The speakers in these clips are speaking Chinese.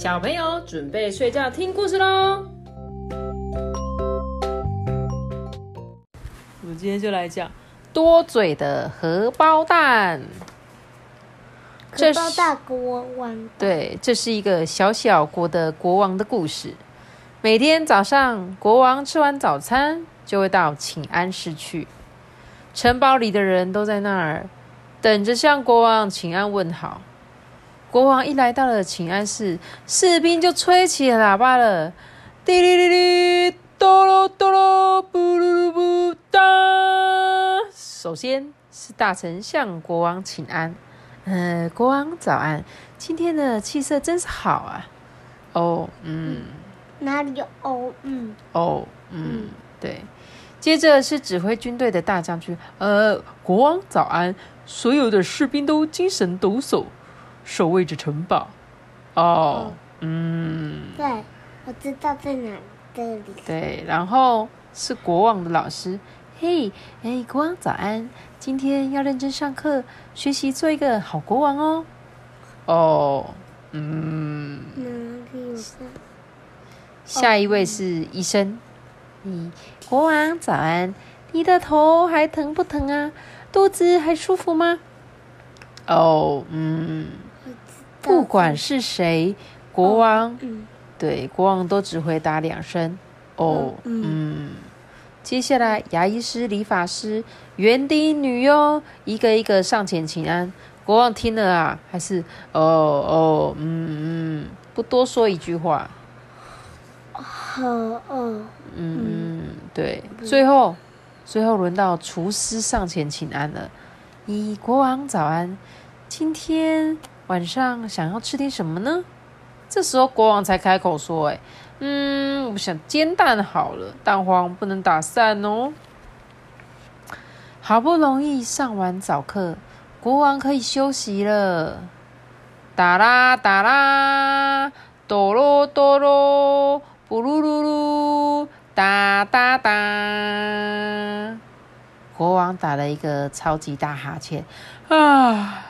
小朋友准备睡觉听故事喽。我们今天就来讲多嘴的荷包蛋。荷包大国王。对，这是一个小小国的国王的故事。每天早上，国王吃完早餐就会到请安室去。城堡里的人都在那儿等着向国王请安问好。国王一来到了请安室，士兵就吹起喇叭了：滴哩哩哩，哆啰哆啰，布噜噜布哒。首先是大臣向国王请安：“呃，国王早安，今天的气色真是好啊。”哦，嗯。哪里有哦？嗯哦嗯，对。接着是指挥军队的大将军，呃，国王早安，所有的士兵都精神抖擞，守卫着城堡。哦，嗯，对，我知道在哪这里。对，然后是国王的老师，嘿，哎，国王早安，今天要认真上课，学习做一个好国王哦。哦，嗯。哪里有？下一位是医生，你国王早安，你的头还疼不疼啊？肚子还舒服吗？哦，嗯，不管是谁，国王，对，国王都只回答两声。哦，嗯，接下来牙医师、理发师、园丁、女佣，一个一个上前请安。国王听了啊，还是哦哦，嗯嗯，不多说一句话。好哦，嗯，对，最后，最后轮到厨师上前请安了。咦，国王早安，今天晚上想要吃点什么呢？这时候国王才开口说：“哎，嗯，我想煎蛋好了，蛋黄不能打散哦。”好不容易上完早课，国王可以休息了。哒啦哒啦，哆啰哆啰。呼噜噜噜，哒哒哒！国王打了一个超级大哈欠，啊，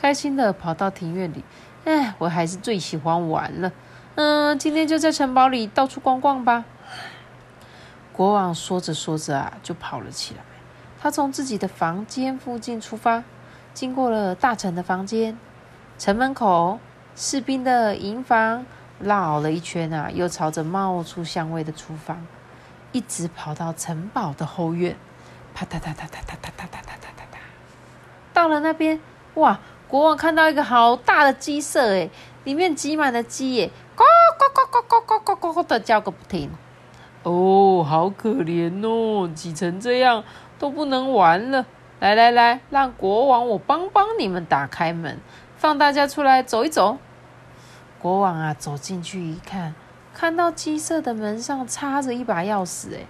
开心的跑到庭院里。哎，我还是最喜欢玩了。嗯，今天就在城堡里到处逛逛吧。国王说着说着啊，就跑了起来。他从自己的房间附近出发，经过了大臣的房间、城门口、士兵的营房。绕了一圈啊，又朝着冒出香味的厨房，一直跑到城堡的后院，啪嗒嗒嗒嗒嗒嗒嗒嗒嗒嗒嗒。到了那边，哇！国王看到一个好大的鸡舍，哎，里面挤满了鸡，耶，咕咕咕咕咕咕咕咕的叫个不停。哦，好可怜哦，挤成这样都不能玩了。来来来，让国王我帮帮你们打开门，放大家出来走一走。国王啊，走进去一看，看到鸡舍的门上插着一把钥匙。哎，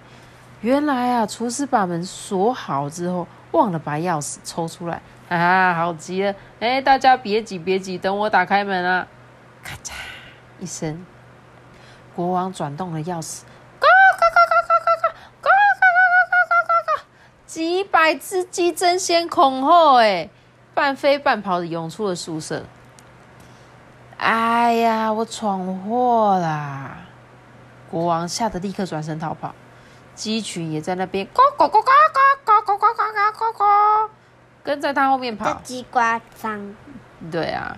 原来啊，厨师把门锁好之后，忘了把钥匙抽出来。啊，好急了！哎，大家别急，别急，等我打开门啊！咔嚓一声，国王转动了钥匙，嘎嘎嘎嘎嘎嘎嘎嘎嘎嘎嘎嘎，几百只鸡争先恐后，哎，半飞半跑的涌出了宿舍。哎呀，我闯祸啦！国王吓得立刻转身逃跑，鸡群也在那边咕咕咕咕咕咕咕咕咕咕咕，跟在他后面跑。鸡瓜脏。对啊，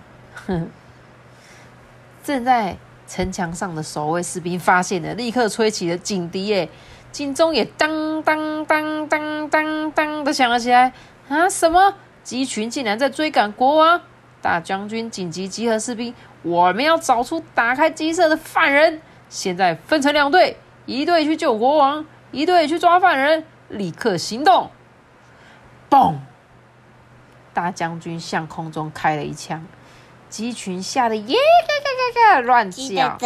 正在城墙上的守卫士兵发现了，立刻吹起了警笛，耶，警钟也当当当当当当的响了起来。啊，什么？鸡群竟然在追赶国王！大将军紧急集合士兵。我们要找出打开鸡舍的犯人。现在分成两队，一队去救国王，一队去抓犯人。立刻行动！嘣！大将军向空中开了一枪，鸡群吓得耶嘎嘎嘎嘎乱叫。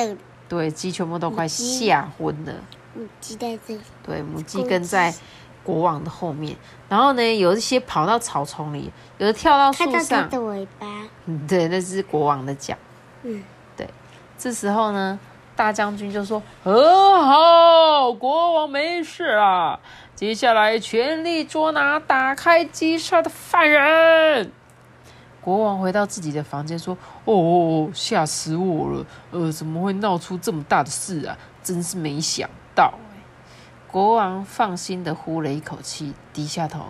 对，鸡全部都快吓昏了。母鸡在这里。对，母鸡跟在国王的后面。然后呢，有一些跑到草丛里，有的跳到树上。看到它的尾巴。嗯，对，那是国王的脚。嗯，对，这时候呢，大将军就说：“很好，国王没事啊。接下来全力捉拿打开鸡舍的犯人。”国王回到自己的房间，说：“哦，吓死我了！呃，怎么会闹出这么大的事啊？真是没想到。”国王放心的呼了一口气，低下头，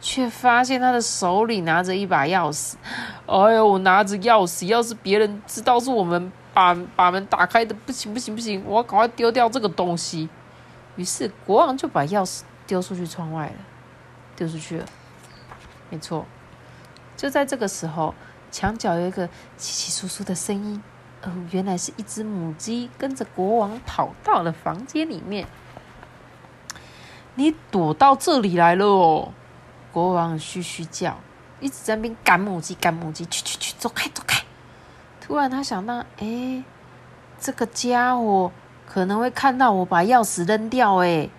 却发现他的手里拿着一把钥匙。哎呦，我拿着钥匙，要是别人知道是我们把把门打开的，不行不行不行，我要赶快丢掉这个东西。于是国王就把钥匙丢出去窗外了，丢出去了。没错。就在这个时候，墙角有一个稀稀疏疏的声音。哦，原来是一只母鸡跟着国王跑到了房间里面。你躲到这里来了哦！国王嘘嘘叫，一直在那边赶母鸡，赶母鸡，去去去，走开走开！突然他想到，哎，这个家伙可能会看到我把钥匙扔掉，哎，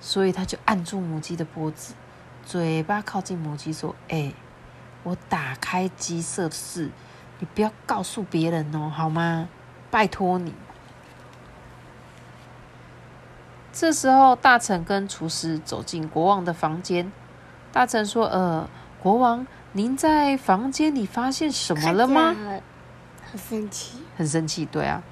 所以他就按住母鸡的脖子，嘴巴靠近母鸡说：“哎。”我打开鸡舍的事，你不要告诉别人哦，好吗？拜托你。这时候，大臣跟厨师走进国王的房间。大臣说：“呃，国王，您在房间里发现什么了吗？”很生气，很生气，对啊。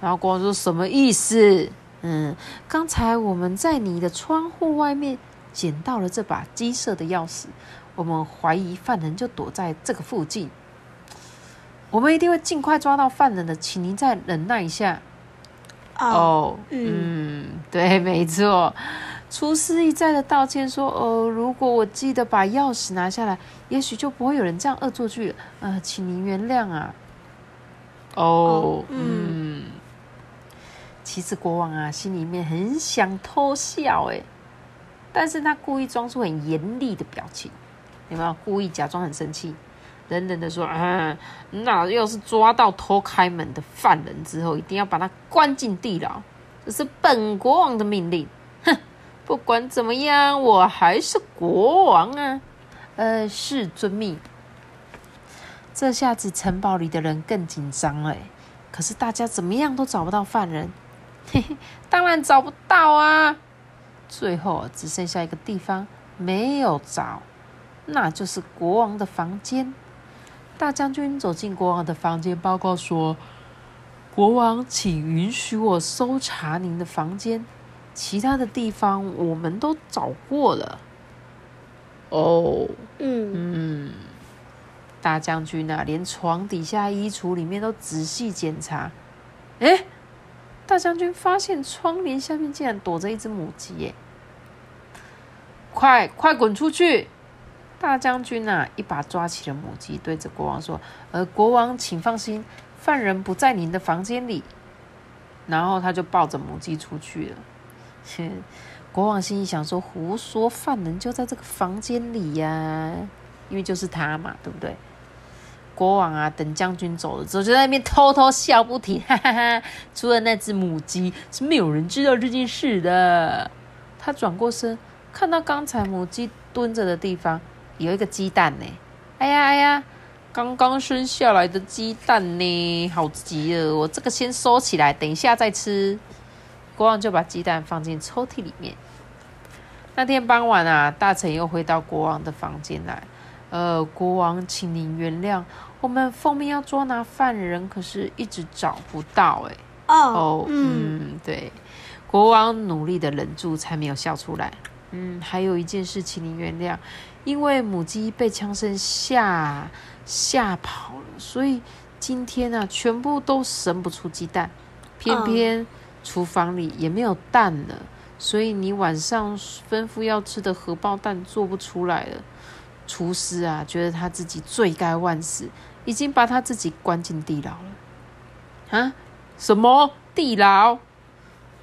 然后国王说：“什么意思？”嗯，刚才我们在你的窗户外面捡到了这把鸡舍的钥匙。我们怀疑犯人就躲在这个附近，我们一定会尽快抓到犯人的，请您再忍耐一下。哦，嗯，对，没错。厨师一再的道歉说：“哦，如果我记得把钥匙拿下来，也许就不会有人这样恶作剧了。呃，请您原谅啊。”哦，嗯。其实国王啊，心里面很想偷笑，哎，但是他故意装出很严厉的表情。有没有故意假装很生气，冷冷的说：“啊，那要是抓到偷开门的犯人之后，一定要把他关进地牢，这是本国王的命令。哼，不管怎么样，我还是国王啊！呃，是遵命。这下子城堡里的人更紧张了，可是大家怎么样都找不到犯人，嘿嘿，当然找不到啊！最后只剩下一个地方没有找。”那就是国王的房间。大将军走进国王的房间，报告说：“国王，请允许我搜查您的房间。其他的地方我们都找过了。”哦，嗯嗯，大将军啊，连床底下、衣橱里面都仔细检查。哎，大将军发现窗帘下面竟然躲着一只母鸡！耶！快快滚出去！大将军呐，一把抓起了母鸡，对着国王说：“呃，国王，请放心，犯人不在您的房间里。”然后他就抱着母鸡出去了。国王心里想说：“胡说，犯人就在这个房间里呀，因为就是他嘛，对不对？”国王啊，等将军走了之后，就在那边偷偷笑不停，哈哈哈！除了那只母鸡，是没有人知道这件事的。他转过身，看到刚才母鸡蹲着的地方。有一个鸡蛋呢，哎呀哎呀，刚刚生下来的鸡蛋呢，好急了，我这个先收起来，等一下再吃。国王就把鸡蛋放进抽屉里面。那天傍晚啊，大臣又回到国王的房间来。呃，国王，请您原谅，我们奉命要捉拿犯人，可是一直找不到。哎，哦，嗯，对，国王努力的忍住，才没有笑出来。嗯，还有一件事，请您原谅。因为母鸡被枪声吓吓跑了，所以今天呢，全部都生不出鸡蛋。偏偏厨房里也没有蛋了，所以你晚上吩咐要吃的荷包蛋做不出来了。厨师啊，觉得他自己罪该万死，已经把他自己关进地牢了。啊？什么地牢？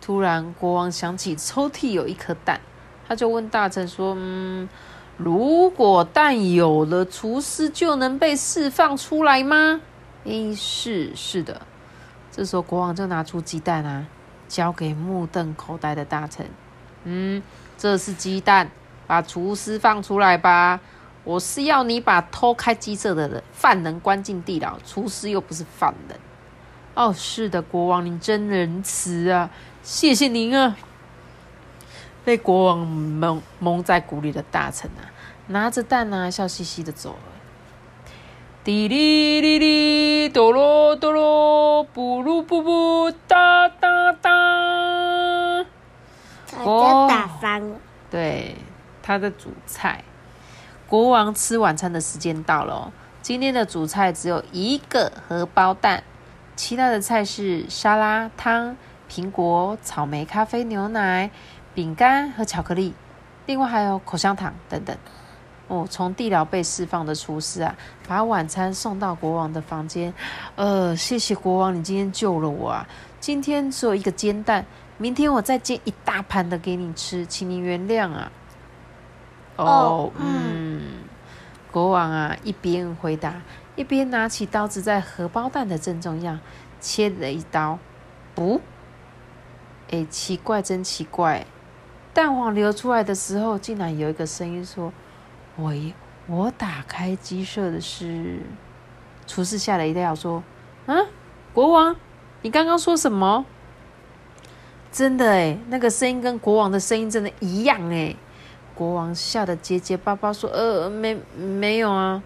突然，国王想起抽屉有一颗蛋，他就问大臣说：“嗯。”如果蛋有了，厨师就能被释放出来吗？诶，是是的。这时候国王就拿出鸡蛋啊，交给目瞪口呆的大臣。嗯，这是鸡蛋，把厨师放出来吧。我是要你把偷开鸡舍的人犯人关进地牢，厨师又不是犯人。哦，是的，国王您真仁慈啊，谢谢您啊。被国王蒙蒙在鼓里的大臣啊，拿着蛋啊，笑嘻嘻的走了。滴哩哩哩，哆啰哆啰，布噜布布，哒哒哒。我打翻了。对，他的主菜。国王吃晚餐的时间到了，今天的主菜只有一个荷包蛋，其他的菜是沙拉、汤、苹果、草莓、咖啡、牛奶、饼干和巧克力，另外还有口香糖等等。哦，从地牢被释放的厨师啊，把晚餐送到国王的房间。呃，谢谢国王，你今天救了我啊！今天只有一个煎蛋，明天我再煎一大盘的给你吃，请你原谅啊。哦，嗯，国王啊，一边回答，一边拿起刀子，在荷包蛋的正中央切了一刀。不，哎，奇怪，真奇怪，蛋黄流出来的时候，竟然有一个声音说。喂，我打开鸡舍的是厨师吓了一跳，说：“啊，国王，你刚刚说什么？真的哎，那个声音跟国王的声音真的一样哎。”国王吓得结结巴巴说：“呃，没没有啊。”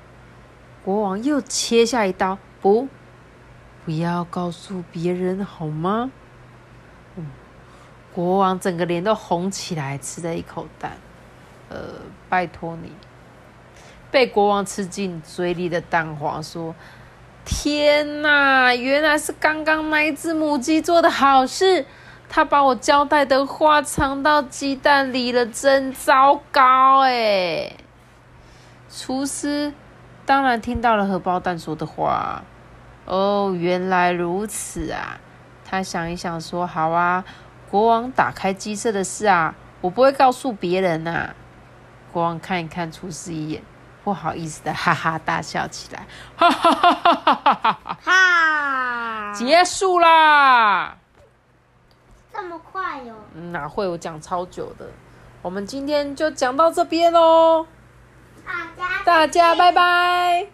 国王又切下一刀，不，不要告诉别人好吗？嗯国王整个脸都红起来，吃了一口蛋，呃，拜托你。被国王吃进嘴里的蛋黄，说：“天哪，原来是刚刚那一只母鸡做的好事，他把我交代的话藏到鸡蛋里了，真糟糕！”哎，厨师当然听到了荷包蛋说的话。哦，原来如此啊！他想一想，说：“好啊，国王打开鸡舍的事啊，我不会告诉别人呐。”国王看一看厨师一眼。不好意思的，哈哈大笑起来，哈哈哈哈哈哈！哈，结束啦！这么快哟？哪会？我讲超久的。我们今天就讲到这边喽，大家，大家拜拜。